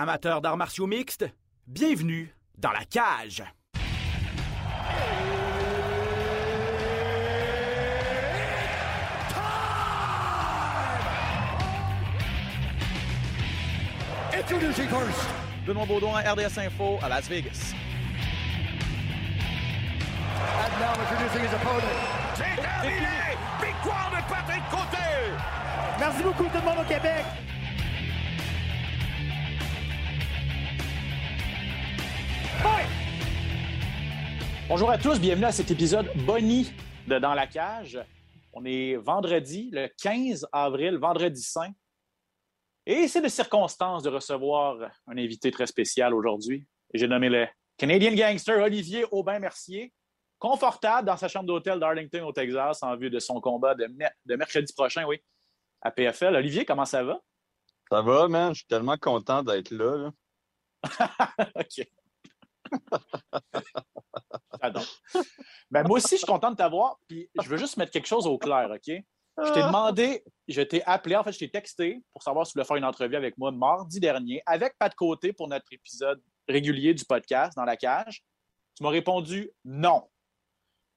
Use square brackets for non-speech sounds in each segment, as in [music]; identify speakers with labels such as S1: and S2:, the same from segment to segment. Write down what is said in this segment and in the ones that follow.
S1: Amateurs d'arts martiaux mixtes, bienvenue dans la cage.
S2: Introducing first.
S3: Benoît Baudouin, RDS Info à Las Vegas.
S2: And now introducing his opponent.
S4: C'est terminé! Victoire de Patrick Côté!
S2: Merci beaucoup tout le monde au Québec.
S3: Bonjour à tous, bienvenue à cet épisode Bonnie de Dans la cage. On est vendredi, le 15 avril, vendredi saint. Et c'est de circonstance de recevoir un invité très spécial aujourd'hui. J'ai nommé le Canadian Gangster Olivier Aubin-Mercier, confortable dans sa chambre d'hôtel d'Arlington au Texas en vue de son combat de, mer- de mercredi prochain, oui, à PFL. Olivier, comment ça va?
S5: Ça va, man? Je suis tellement content d'être là. là. [laughs]
S3: OK. [laughs] J'adore. Ben, moi aussi, je suis content de t'avoir. Puis je veux juste mettre quelque chose au clair, OK? Je t'ai demandé, je t'ai appelé, en fait, je t'ai texté pour savoir si tu voulais faire une entrevue avec moi mardi dernier avec Pat Côté pour notre épisode régulier du podcast dans la cage. Tu m'as répondu non.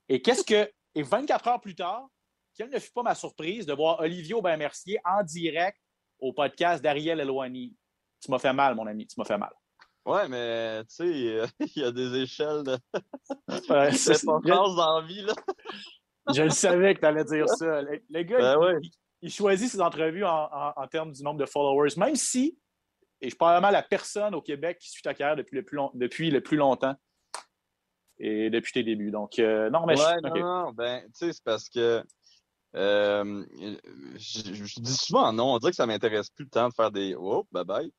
S3: Et qu'est-ce que. Et 24 heures plus tard, quelle ne fut pas ma surprise de voir Olivier Aubin-Mercier en direct au podcast d'Ariel Eloigny. Tu m'as fait mal, mon ami, tu m'as fait mal.
S5: Ouais, mais tu sais, il y a [laughs] des échelles de [laughs]
S3: Ouais, c'est-
S5: d'importance dans la vie. Là.
S3: Je le savais que tu allais dire ça. Le, le gars,
S5: Ben
S3: il,
S5: ouais.
S3: il- il choisit ses entrevues en, en- en termes du nombre de followers, même si, et je suis probablement la personne au Québec qui suit ta carrière depuis le plus, long- depuis le plus longtemps et depuis tes débuts. Donc, euh, non, mais je-
S5: Ouais, non,
S3: ok.
S5: non, ben, tu sais, c'est parce que euh, je, je dis souvent non. On dirait que ça m'intéresse plus le temps de faire des. Oh, bye bye.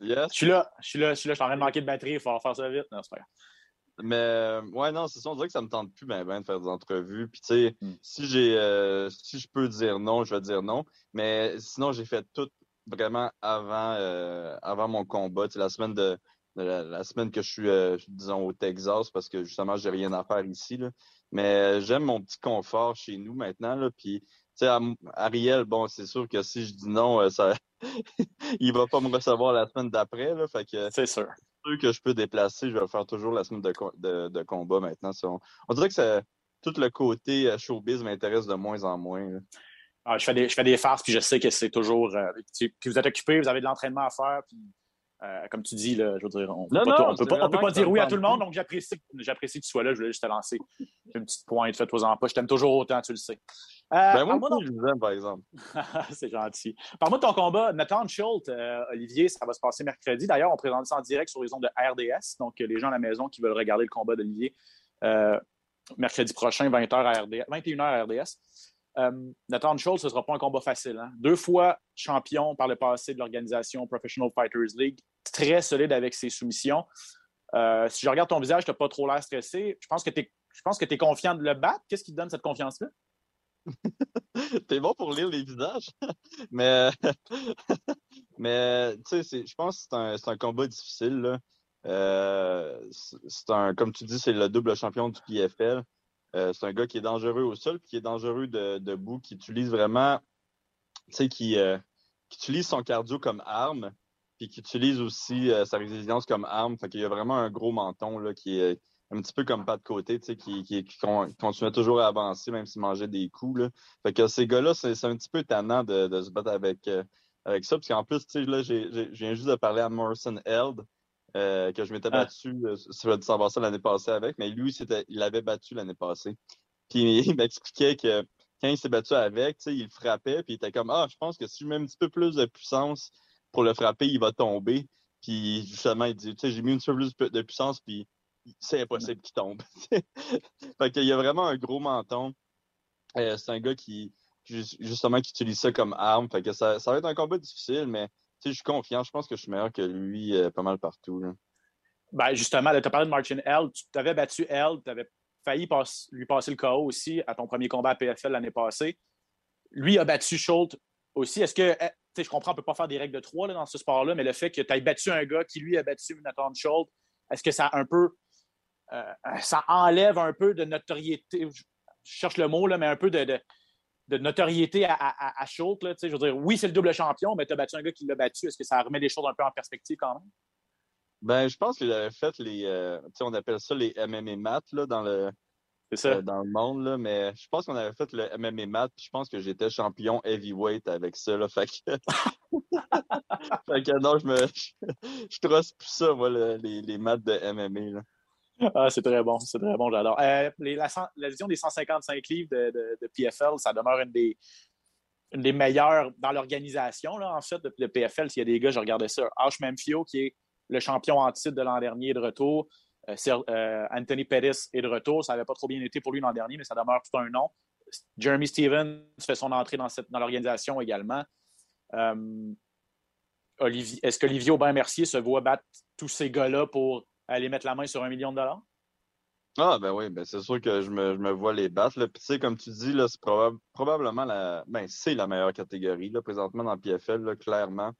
S5: Yes?
S3: Je suis là, je suis là, je suis là, je suis en train de manquer de batterie, il faut faire ça vite. Non, c'est pas grave.
S5: Mais euh, ouais, non, c'est ça. On dirait que ça me tente plus ben, ben de faire des entrevues. Puis tu sais,
S3: Hmm.
S5: si j'ai euh, si je peux dire non, je vais dire non. Mais sinon, j'ai fait tout vraiment avant euh, avant mon combat. Tu sais, la semaine de, de la, la semaine que je suis euh, disons au Texas parce que justement j'ai rien à faire ici. Là. Mais j'aime mon petit confort chez nous maintenant. Là. Puis sais, Ariel, bon, c'est sûr que si je dis non, euh, ça [laughs] il va pas me recevoir la semaine d'après. Là. Fait que
S3: C'est sûr.
S5: que je peux déplacer, je vais le faire toujours la semaine de, de, de combat maintenant. On, on dirait que ça, tout le côté euh, showbiz m'intéresse de moins en moins. là.
S3: Ah, je, fais des, je fais des farces, puis je sais que c'est toujours. euh, tu- puis vous êtes occupé, vous avez de l'entraînement à faire, puis euh, comme tu dis, là, je veux dire, on
S5: Non,
S3: peut peut pas, on peut pas dire oui à tout le monde, donc j'apprécie, que tu sois là. Je voulais juste te lancer une petite pointe, faites-toi-en pas. Je t'aime toujours autant, tu le sais. Euh,
S5: Ben, moi je vous aime, par exemple. [laughs]
S3: c'est gentil. Parle-moi de ton combat. Nathan Schultz, euh, Olivier, ça va se passer mercredi. D'ailleurs, on présente ça en direct sur les ondes de RDS. Donc, euh, les gens à la maison qui veulent regarder le combat d'Olivier, euh, mercredi prochain, 20h à RDS, 21h à RDS. Nathan Schultz, ce ne sera pas un combat facile. hein. Deux fois champion par le passé de l'organisation Professional Fighters League, très solide avec ses soumissions. Si je regarde ton visage, tu n'as pas trop l'air stressé. Je pense que tu es, je pense que tu es confiant de le battre. Qu'est-ce qui te donne cette confiance-là?
S5: T'es bon pour lire les visages. [laughs] mais, [laughs] mais tu sais, je pense que c'est un, un combat difficile. Là. Euh, c'est un, comme tu dis, c'est le double champion du PFL. Euh, c'est un gars qui est dangereux au sol, puis qui est dangereux de, debout, qui utilise vraiment, tu sais, qui, euh, qui utilise son cardio comme arme, puis qui utilise aussi sa résilience comme arme. Fait qu'il y a vraiment un gros menton là, qui est un petit peu comme pas de côté, tu sais, qui, qui, qui con- continuait toujours à avancer, même s'il mangeait des coups. Là. Fait que ces gars-là, c'est un petit peu tannant de, de se battre avec, euh, avec ça. Parce qu'en plus, tu sais, là, je viens juste de parler à Morrison Held, euh, que je m'étais
S3: Ah.
S5: battu, euh, ça va savoir ça l'année passée avec, mais lui, il l'avait battu l'année passée. Puis [laughs] il m'expliquait que quand il s'est battu avec, tu sais, il le frappait, puis il était comme Ah, je pense que si je mets un petit peu plus de puissance pour le frapper, il va tomber. Puis justement, il dit, tu sais, j'ai mis un petit peu plus de puissance, puis c'est impossible qu'il tombe. [laughs] fait qu'il y a vraiment un gros menton. Euh, c'est un gars qui, justement, qui utilise ça comme arme. Fait que ça, va être un combat difficile, mais je suis confiant. Je pense que je suis meilleur que lui euh, pas mal partout.
S3: Ben justement, tu as parlé de Martin L. Tu t'avais battu L, tu avais failli lui passer le KO aussi à ton premier combat à PFL l'année passée. Lui a battu Schultz aussi. Est-ce que, eh, je comprends, on ne peut pas faire des règles de trois dans ce sport-là, mais le fait que tu aies battu un gars qui lui a battu Nathan Schultz, est-ce que ça a un peu. Euh, ça enlève un peu de notoriété, je cherche le mot, là, mais un peu de, de, de notoriété à, à, à Schultz. Là, je veux dire, oui, c'est le double champion, mais tu as battu un gars qui l'a battu. Est-ce que ça remet les choses un peu en perspective quand même?
S5: Ben, je pense qu'il avait fait les. Euh, on appelle ça les MMA maths là, dans le. Euh, dans le monde, là, mais je pense qu'on avait fait le MMA maths, je pense que j'étais champion heavyweight avec ça. Là, fait, que... [laughs] fait que non, je me. [laughs] Je, trosse plus ça, moi, les, les maths de MMA. Là.
S3: Ah, c'est très bon, c'est très bon, j'adore. Euh, la, vision des 155 livres de, de, PFL, ça demeure une des, meilleures dans l'organisation, en fait, de, de PFL. S'il y a des gars, je regardais ça. Ash Memphio, qui est le champion en titre de l'an dernier, de retour. Euh, euh, Anthony Pettis est de retour. Ça n'avait pas trop bien été pour lui l'an dernier, mais ça demeure tout un nom. Jeremy Stevens fait son entrée dans, dans l'organisation également. Est-ce qu'Olivier Aubin-Mercier se voit battre tous ces gars-là pour aller mettre la main sur un million de dollars?
S5: Ah, ben oui, ben c'est sûr que je me, je me vois les battre. Puis, tu sais, comme tu dis, là, c'est probablement la, ben, c'est la meilleure catégorie, là, présentement dans le PFL, là, clairement.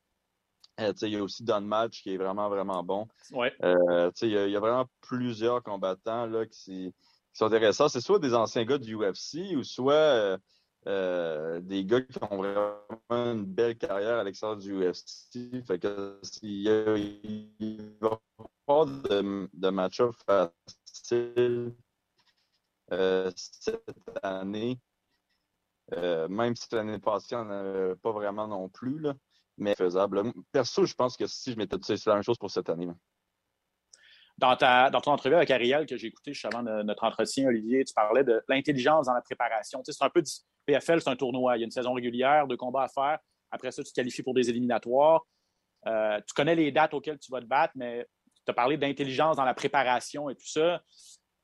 S5: Euh, il y a aussi Don Match qui est vraiment, vraiment bon.
S3: Ouais.
S5: Euh, il y, a, y, a vraiment plusieurs combattants là, qui, sont intéressants. C'est soit des anciens gars du UFC ou soit euh, des gars qui ont vraiment une belle carrière à l'extérieur du UFC. Fait que il, y va de, de match-up facile euh, cette année. Euh, même si l'année passée, on n'avait pas vraiment non plus, là, mais faisable. Perso, je pense que si je m'étais c'est la même chose pour cette année.
S3: Dans, ton entrevue avec Ariel que j'ai écouté juste avant notre entretien, Olivier, tu parlais de l'intelligence dans la préparation. C'est un peu PFL, c'est un tournoi. Il y a une saison régulière, de combats à faire. Après ça, tu te qualifies pour des éliminatoires. Euh, tu connais les dates auxquelles tu vas te battre, mais tu as parlé d'intelligence dans la préparation et tout ça.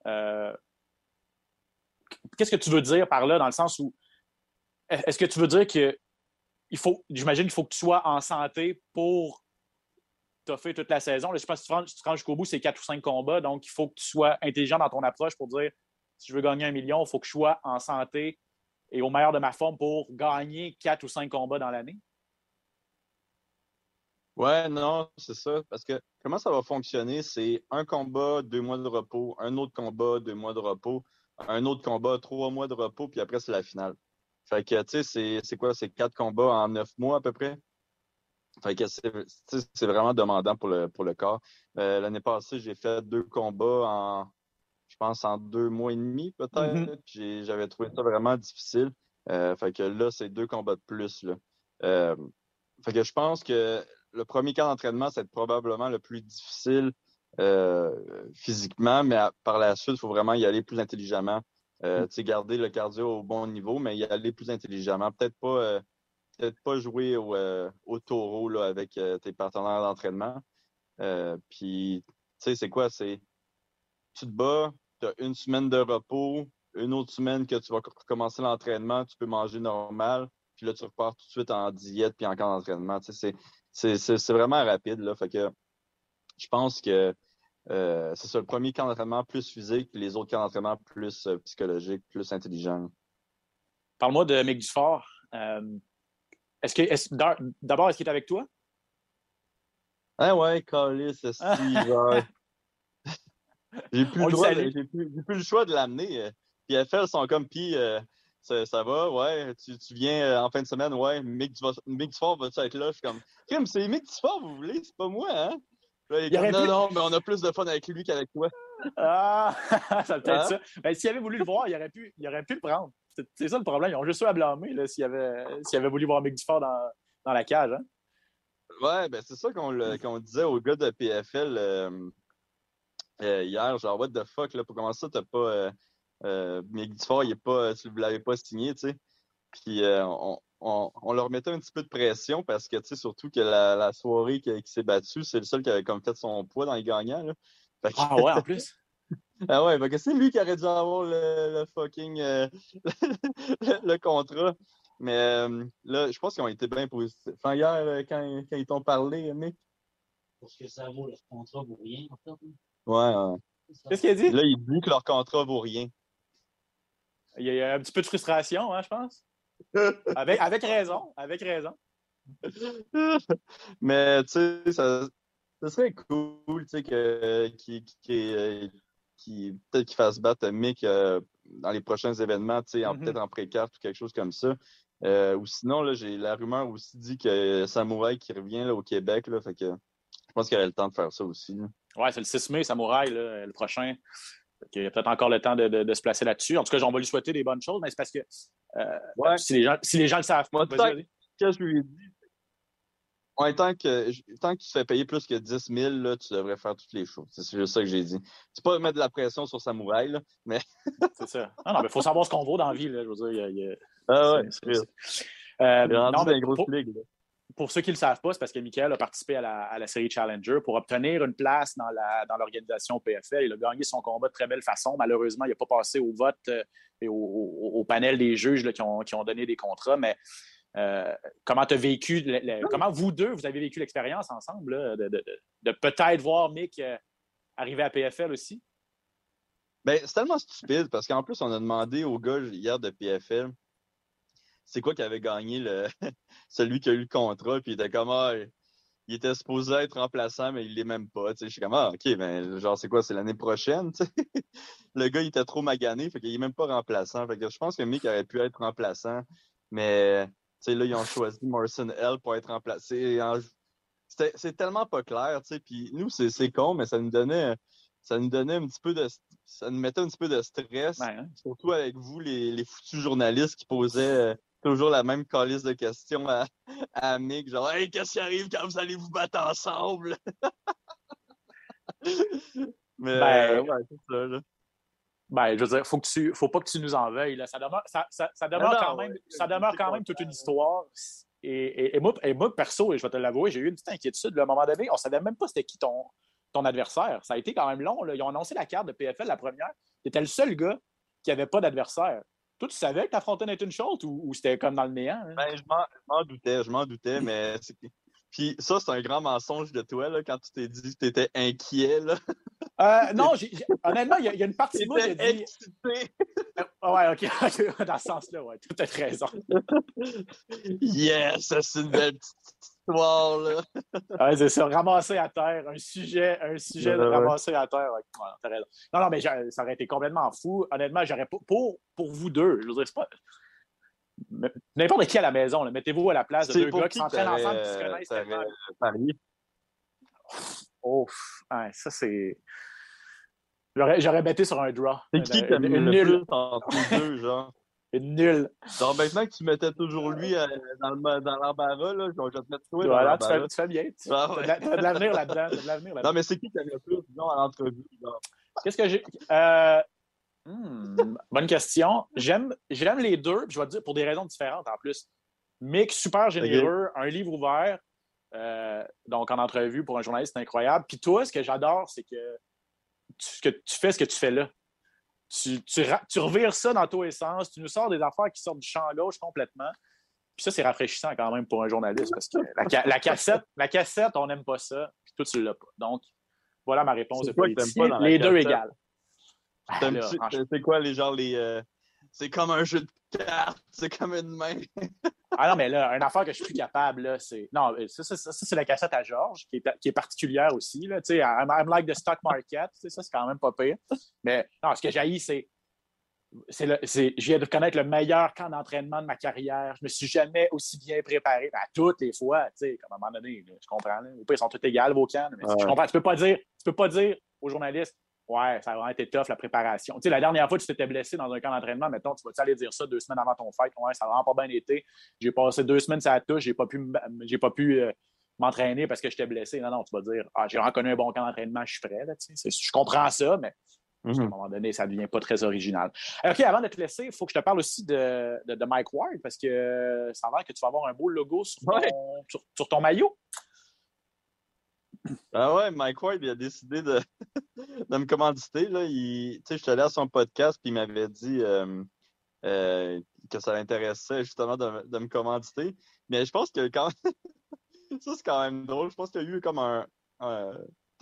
S3: Euh, qu'est-ce que tu veux dire par là, dans le sens où est-ce que tu veux dire que il faut, j'imagine qu'il faut que tu sois en santé pour fait toute la saison? je pense que si tu te jusqu'au bout, c'est quatre ou cinq combats. Donc, il faut que tu sois intelligent dans ton approche pour dire si je veux gagner un million, il faut que je sois en santé et au meilleur de ma forme pour gagner quatre ou cinq combats dans l'année.
S5: Ouais, non, c'est ça. Parce que comment ça va fonctionner? C'est un combat, deux mois de repos, un autre combat, deux mois de repos, un autre combat, trois mois de repos, puis après, c'est la finale. Fait que, tu sais, c'est quoi? C'est quatre combats en neuf mois à peu près? Fait que c'est vraiment demandant pour le, pour le corps. Euh, l'année passée, j'ai fait deux combats en, je pense, en deux mois et demi, peut-être. Mm-hmm. J'avais trouvé ça vraiment difficile. Euh, fait que là, c'est deux combats de plus. Là. Euh, fait que je pense que le premier camp d'entraînement, c'est probablement le plus difficile physiquement, mais par la suite, il faut vraiment y aller plus intelligemment. Euh, mm. garder le cardio au bon niveau, mais y aller plus intelligemment. Peut-être pas peut-être pas jouer au, euh, au taureau là, avec euh, tes partenaires d'entraînement. Euh, puis, tu sais, c'est quoi? C'est tu te bats, tu as une semaine de repos, une autre semaine que tu vas recommencer l'entraînement, tu peux manger normal, puis là, tu repars tout de suite en diète puis en camp d'entraînement. Tu sais, c'est vraiment rapide. Là, fait que je pense que c'est ça, le premier camp d'entraînement plus physique, les autres camps d'entraînement plus psychologique, plus intelligent.
S3: Parle-moi de Mick Dufort. Est-ce que est d'abord, est-ce qu'il est avec toi?
S5: Ah ouais, Carlis, [laughs] J'ai plus, plus, plus, le choix de l'amener. Puis FL sont comme, puis euh, ça, ça, va, ouais, tu, tu, viens euh, en fin de semaine, ouais, Mick, Dufort va-tu être là? Je suis comme, c'est Mick Dufort, vous voulez, c'est pas moi, hein? Là, il non, non, mais on a plus de fun avec lui qu'avec toi.
S3: Ah, [laughs] ça peut être hein? ça. Ben, s'il avait voulu le voir, il aurait pu, il aurait pu le prendre. C'est ça le problème. Ils ont juste eu à blâmer s'ils avaient, avait voulu voir Mick Dufort dans, dans la cage. Hein?
S5: Ouais, ben c'est ça qu'on disait aux gars de PFL euh, euh, hier. Genre, what the fuck, là, pour commencer t'as pas. Euh, euh, Mick Dufort, il est pas, tu ne l'avais pas signé, tu sais. Puis on, on, on, leur mettait un petit peu de pression parce que, tu sais, surtout que la, la soirée qui, s'est battue, c'est le seul qui avait comme fait son poids dans les gagnants. Là.
S3: ah ouais, en [laughs] plus?
S5: Ah ouais, que c'est lui qui aurait dû avoir le, fucking euh, [laughs] le, contrat. Mais euh, là, je pense qu'ils ont été bien positifs. Enfin, hier, euh, quand, quand ils t'ont parlé, mec.
S6: Parce que ça vaut, leur contrat vaut rien, en fait.
S5: Ouais,
S3: Qu'est-ce qu'il a dit?
S5: Là, il dit que leur contrat vaut rien.
S3: Il y a un petit peu de frustration, hein, je pense. avec, avec raison, avec raison. [laughs]
S5: Mais, tu sais, ça, ça serait cool, tu sais, que, qui, qui, qui peut-être qu'il fasse battre Mick, euh, dans les prochains événements, tu sais,
S3: Mhm.
S5: peut-être en pré-carte ou quelque chose comme ça. Euh, ou sinon, là, j'ai la rumeur aussi dit que Samouraï qui revient là, au Québec, là, fait que je pense qu'il aurait le temps de faire ça aussi. là.
S3: Ouais, c'est le 6 mai, Samouraï, là, le prochain. Qu'il y a peut-être encore le temps de, de- de se placer là-dessus. En tout cas, on va lui souhaiter des bonnes choses, mais c'est parce que euh,
S5: Ouais.
S3: si, les gens, si les gens le savent
S5: Moi,
S3: vas-y,
S5: tant-
S3: vas-y.
S5: Ce que je lui ai dit, ouais, tant que, tant que tu te fais payer plus que 10 000, là, tu devrais faire toutes les choses. C'est juste ça que j'ai dit. C'est pas mettre de la pression sur Samouraï, là, mais. [laughs]
S3: c'est ça. Non, non, mais il faut savoir ce qu'on vaut dans la vie. Là, je veux dire, il y a- il y a-
S5: Ah ouais,
S3: c'est- Euh,
S5: Il
S3: non, mais
S5: une grosse
S3: pour,
S5: ligue.
S3: Pour ceux qui ne le savent pas, c'est parce que Michael a participé à la, à la série Challenger pour obtenir une place dans la- dans l'organisation PFL. Il a gagné son combat de très belle façon. Malheureusement, il n'a pas passé au vote euh, et au, au- au panel des juges là, qui, ont, qui ont donné des contrats. Mais euh, comment tu as vécu, le- le- comment vous deux, vous avez vécu l'expérience ensemble là, de, de- de- de peut-être voir Mick euh, arriver à PFL aussi?
S5: Ben, c'est tellement stupide parce qu'en plus, on a demandé au gars hier de PFL c'est quoi qui avait gagné le [laughs] celui qui a eu le contrat, puis il était comme ah, il était supposé être remplaçant, mais il l'est même pas. Tu sais, je suis comme ah, ok, ben genre c'est quoi, c'est l'année prochaine. [laughs] Le gars il était trop magané, fait qu'il est même pas remplaçant. Fait que je pense que Mick aurait pu être remplaçant, mais tu sais, là, ils ont choisi Morrison L pour être remplacé. C'est tellement pas clair, tu sais. Puis nous, c'est c'est con, mais ça nous donnait ça nous donnait un petit peu de ça nous mettait un petit peu de stress
S3: Ouais, hein?
S5: surtout avec vous les, les foutus journalistes qui posaient euh, toujours la même calice de questions à, à Mick genre hey qu'est-ce qui arrive quand vous allez vous battre ensemble? [laughs] Mais
S3: Ben,
S5: euh, ouais c'est ça là
S3: Ben, je veux dire, faut que tu, faut pas que tu nous en veuilles. Là. Ça demeure, ça, ça- ça demeure
S5: non,
S3: quand même, ça demeure quand même toute une histoire. Et, et- et moi, et moi, perso, et je vais te l'avouer, j'ai eu une petite inquiétude. là. à un moment donné, on savait même pas c'était qui ton, ton adversaire. Ça a été quand même long. là. Ils ont annoncé la carte de PFL la première. Tu étais le seul gars qui avait pas d'adversaire. Toi, tu savais que t'affrontais Nathan Schultz ou, ou c'était comme dans le néant? hein?
S5: ben je m'en doutais je m'en doutais [laughs] mais c'est puis ça c'est un grand mensonge de toi là quand tu t'es dit que t'étais inquiet là
S3: Euh, [laughs] non, honnêtement, il y, a- il y a une partie de moi qui a dit.
S5: excité
S3: Ah ouais, ok, [laughs] dans ce sens-là, ouais, tout à fait raison.
S5: yes c'est une belle petite histoire là
S3: Ouais, c'est ça, ramasser à terre, un sujet, un sujet de ramasser à terre. Ouais, ouais, t'as raison. Non, non, mais ça aurait été complètement fou. Honnêtement, j'aurais pas. Pour, pour vous deux, je veux dire, c'est pas. N'importe qui à la maison, mettez-vous à la place de deux gars qui s'entraînent ensemble, qui se connaissent
S5: t'aurais
S3: tellement.
S5: parié?
S3: Oh, ça, c'est. J'aurais, j'aurais betté sur un draw.
S5: C'est qui t'aimes
S3: une
S5: le
S3: nulle.
S5: plus entre les deux, genre? [laughs]
S3: Une nulle.
S5: Genre, maintenant que tu mettais toujours lui euh, dans le- dans l'embarras, là, je vais te mettre toi
S3: Voilà, tu fais,
S5: l'embarras.
S3: tu fais bien. Tu
S5: Ah
S3: as
S5: ouais.
S3: de de l'avenir là-dedans. t'as de l'avenir là-dedans.
S5: Non, mais c'est qui t'aimes le plus, disons, à l'entrevue? genre?
S3: Qu'est-ce que j'ai. Euh, hmm, bonne question. J'aime, les deux, puis je vais te dire pour des raisons différentes en plus. Mick, super généreux, un livre ouvert. euh, donc, en entrevue pour un journaliste, c'est incroyable. Puis toi, ce que j'adore, c'est que tu, que tu fais ce que tu fais là. Tu, tu, revires ça dans tous les sens. Tu nous sors des affaires qui sortent du champ gauche complètement. Puis ça, c'est rafraîchissant quand même pour un journaliste parce que la, ca- la cassette, la cassette, on n'aime pas ça. Puis toi, tu l'as pas. Donc, voilà ma réponse de
S5: quoi que pas dans la
S3: Les deux égales. Ah, franchement.
S5: C'est quoi les genre les. euh, c'est comme un jeu de cartes, [laughs] c'est comme une main. [laughs]
S3: Ah non, mais là, une affaire que je suis plus capable, là, c'est. Non, ça, ça, ça, c'est la cassette à Georges, qui est, qui est particulière aussi. Là, tu sais, I'm, I'm like the stock market. tu sais, Ça, c'est quand même pas pire. Mais non, ce que j'ai c'est. c'est je viens de connaître le meilleur camp d'entraînement de ma carrière. Je me suis jamais aussi bien préparé. Ben, à toutes les fois, tu sais, comme à un moment donné, là, je comprends. Là. Ils sont tous égales, vos camps. Mais
S5: Ouais.
S3: je comprends. Tu peux pas dire, tu peux pas dire aux journalistes, ouais, ça a vraiment été tough, la préparation. Tu sais, la dernière fois que tu t'étais blessé dans un camp d'entraînement, mettons, tu vas-tu aller dire ça deux semaines avant ton fight? Ouais, ça a vraiment pas bien été. J'ai passé deux semaines sur la touche, j'ai pas pu, j'ai pas pu euh, m'entraîner parce que j'étais blessé. Non, non, tu vas dire, ah, j'ai reconnu un bon camp d'entraînement, je suis prêt. Là, tu sais. Je comprends ça, mais à un moment donné, ça ne devient pas très original. Euh, OK, avant de te laisser, il faut que je te parle aussi de, de, de Mike Ward parce que euh, ça a l'air que tu vas avoir un beau logo sur ton,
S5: Ouais.
S3: sur, sur ton maillot.
S5: Ah ouais, Mike Ward, il a décidé de, [laughs] de me commanditer. Là. Il, je suis allé à son podcast puis il m'avait dit euh, euh, que ça l'intéressait justement de, me commanditer. Mais je pense que quand [laughs] ça, c'est quand même drôle. Je pense qu'il y a eu comme un, un,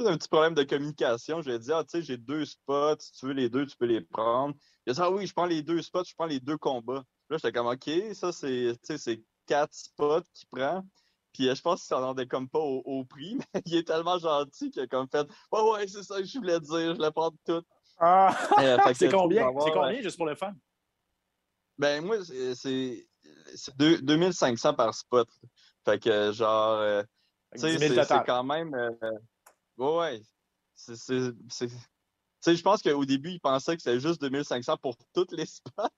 S5: un petit problème de communication. Je lui ai dit, ah, tu sais, j'ai deux spots. Si tu veux les deux, tu peux les prendre. Il a dit, ah oui, je prends les deux spots, je prends les deux combats. Là, j'étais comme, OK, ça, c'est quatre spots qu'il prend. Puis euh, je pense qu'il s'en rendait comme pas au, au prix, [laughs] mais il est tellement gentil qu'il a comme fait Ouais, ouais, c'est ça que je voulais dire, je voulais prendre tout.
S3: Ah! [laughs]
S5: Euh, [laughs]
S3: c'est
S5: il
S3: combien? C'est
S5: euh,
S3: combien, juste pour le fun?
S5: Ben, moi, c'est- c'est c'est deux- 2500 par spot. Fait que, genre, euh, tu sais,
S3: 10 000
S5: c'est quand même. euh, ouais, ouais. Tu sais, je pense qu'au début, ils pensaient que c'était juste 2500 pour tous les spots.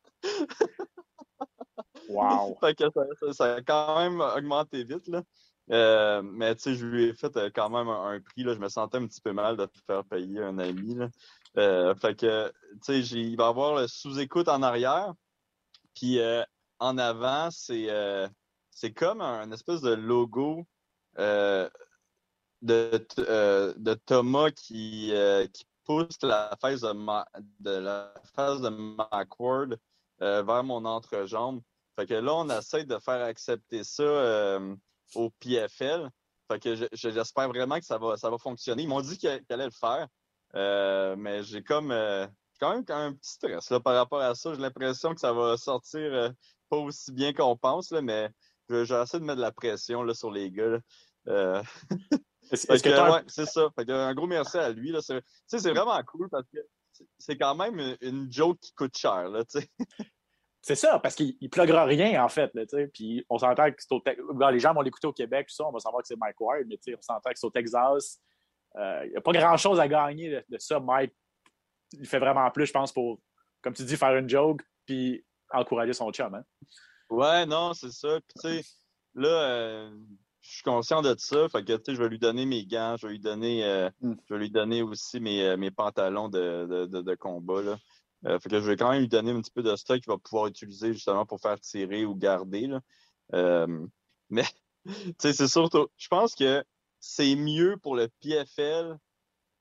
S5: [laughs] Que ça, a quand même augmenté vite, là. Euh, mais tu sais, je lui ai fait euh, quand même un, prix, là. Je me sentais un petit peu mal de faire payer un ami, là. Euh, fait que, tu sais, il va avoir le sous-écoute en arrière. Puis en avant, c'est comme un, espèce de logo de, de Thomas qui, qui pousse la face de, Ma- de la face de vers mon entrejambe. Fait que là, on essaie de faire accepter ça euh, au PFL. Fait que je- je- j'espère vraiment que ça va, ça va fonctionner. Ils m'ont dit qu'ils allaient le faire. Euh, mais j'ai comme euh, quand même un petit stress là, par rapport à ça. J'ai l'impression que ça va sortir pas aussi bien qu'on pense, là, mais je- j'ai essayé de mettre de la pression là, sur les gars. [laughs]
S3: que t'as un-
S5: ouais, c'est ça. Fait que, un gros merci à lui. C'est, tu sais, c'est vraiment cool parce que c'est- c'est quand même une, joke qui coûte cher. Là.
S3: C'est ça, parce qu'il ne pluguera rien, en fait. Là, puis on s'entend que c'est au bon, les gens vont l'écouter au Québec, tout ça, on va savoir que c'est Mike Ward, mais on s'entend que c'est au Texas. Euh, Il n'y a pas grand-chose à gagner de, de ça. Mike, il fait vraiment plus, je pense, pour, comme tu dis, faire une joke, puis encourager son chum. Hein?
S5: Ouais, non, c'est ça. Puis, tu sais, là, euh, je suis conscient de ça. Fait que, tu sais, je vais lui donner mes gants, je vais lui donner, euh,
S3: Mm.
S5: je vais lui donner aussi mes, euh, mes pantalons de, de, de, de combat, là. Euh, fait que je vais quand même lui donner un petit peu de stock qu'il va pouvoir utiliser justement pour faire tirer ou garder, là. Euh, [laughs] mais, tu sais, c'est surtout, je pense que c'est mieux pour le PFL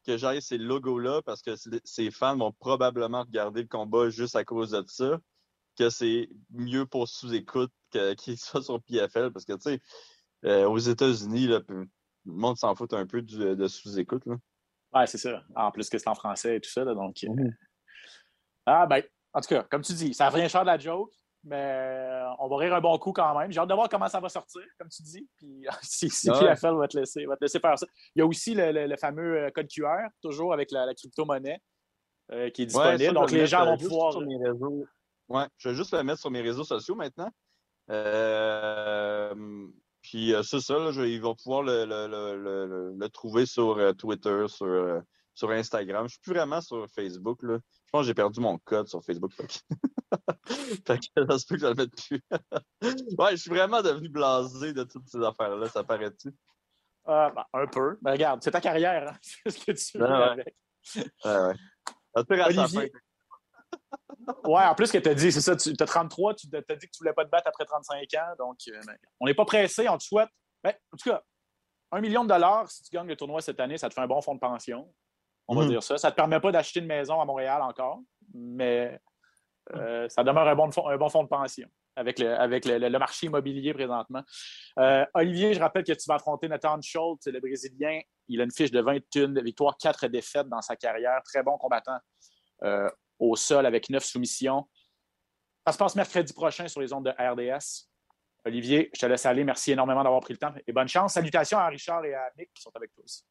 S5: que j'aille ces logos-là parce que ses fans vont probablement regarder le combat juste à cause de ça que c'est mieux pour sous-écoute [laughs] qu'il soit sur PFL parce que, tu sais, euh, aux États-Unis, le monde s'en fout un peu du- de sous-écoute. là.
S3: Ouais, c'est ça. En plus que c'est en français et tout ça. là, donc, euh,
S5: Mhm.
S3: Ah, ben, en tout cas, comme tu dis, ça revient cher de la joke, mais euh, on va rire un bon coup quand même. J'ai hâte de voir comment ça va sortir, comme tu dis. Puis [laughs] si, si
S5: Ouais.
S3: PFL va te, laisser, va te laisser faire ça. Il y a aussi le, le- le fameux euh, code QR, toujours avec la, la crypto-monnaie, euh, qui est
S5: Ouais,
S3: disponible.
S5: ça,
S3: donc les
S5: le
S3: gens vont pouvoir.
S5: sur mes réseaux. Ouais, je vais juste le mettre sur mes réseaux sociaux maintenant. Euh, puis c'est ça, là, je- ils vont pouvoir le, trouver sur Twitter, sur, sur Instagram. Je suis plus vraiment sur Facebook. Là. Je pense que j'ai perdu mon code sur Facebook. Fait que, [laughs] ça se peut que je le mette plus. [laughs] ouais, je suis vraiment devenu blasé de toutes ces affaires-là, ça paraît-tu?
S3: Ah, ben, un peu. Mais regarde, c'est ta carrière. Hein? [laughs] C'est ce que tu veux
S5: Ouais,
S3: avec.
S5: Ouais, ouais. Ça tire à sa
S3: Olivier.
S5: fin.
S3: Ouais, en plus que tu as dit, c'est ça, tu as 33, tu as dit que tu voulais pas te battre après 35 ans. Donc, euh, ben, on n'est pas pressé, on te souhaite. Ben, en tout cas, un million de dollars, si tu gagnes le tournoi cette année, ça te fait un bon fonds de pension. On va
S5: Mhm.
S3: dire ça. Ça ne te permet pas d'acheter une maison à Montréal encore, mais euh, ça demeure un bon, fond, un bon fonds de pension avec le, avec le, le- le marché immobilier présentement. Euh, Olivier, je rappelle que tu vas affronter Nathan Schultz, le Brésilien. Il a une fiche de 21 victoires, 4 défaites dans sa carrière. Très bon combattant euh, au sol avec 9 soumissions. Ça se passe mercredi prochain sur les ondes de RDS. Olivier, je te laisse aller. Merci énormément d'avoir pris le temps et bonne chance. Salutations à Richard et à Nick qui sont avec toi aussi.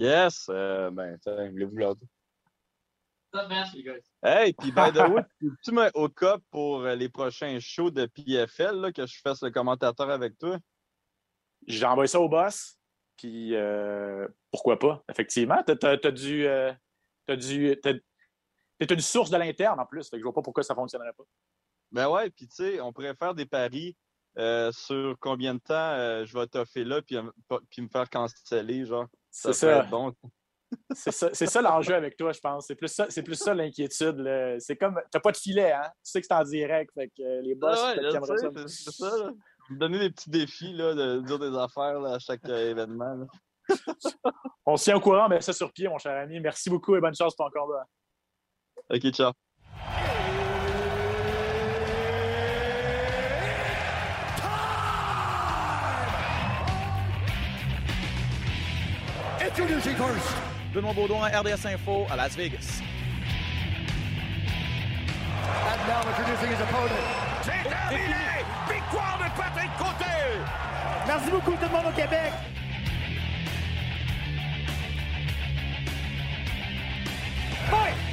S5: Yes! Euh, ben, voulez-vous leur dire?
S6: Ça marche, les gars.
S5: Hey, puis by the [laughs] way, tu me au cas pour euh, les prochains shows de PFL, là, que je fasse le commentateur avec toi?
S3: J'ai envoyé ça au boss, puis euh, pourquoi pas, effectivement. Tu as, du. euh, t'as du t'as- t'es une source de l'interne en plus, fait que je vois pas pourquoi ça fonctionnerait pas.
S5: Ben ouais, puis tu sais, on pourrait faire des paris euh, sur combien de temps euh, je vais toffer là, puis me faire canceller, genre.
S3: C'est
S5: Ça, être bon.
S3: c'est ça, l'enjeu avec toi, je pense. C'est plus ça, c'est plus ça l'inquiétude. C'est comme, t'as pas de filet, hein? Tu sais que c'est en direct, fait que euh, les boss,
S5: Ah ouais, c'est ça, là. Donner des petits défis, là, de dire des affaires là, à chaque euh, événement. là. [laughs]
S3: On se tient au courant, mais ça sur pied, mon cher ami. Merci beaucoup et bonne chance pour ton combat.
S5: Ok, ciao.
S2: Strategy first.
S1: Benoît Baudouin, RDS Info à Las Vegas.
S2: And now introducing his opponent.
S4: C'est terminé! Victoire de Patrick Côté!
S2: Merci beaucoup tout le monde au Québec. Fight!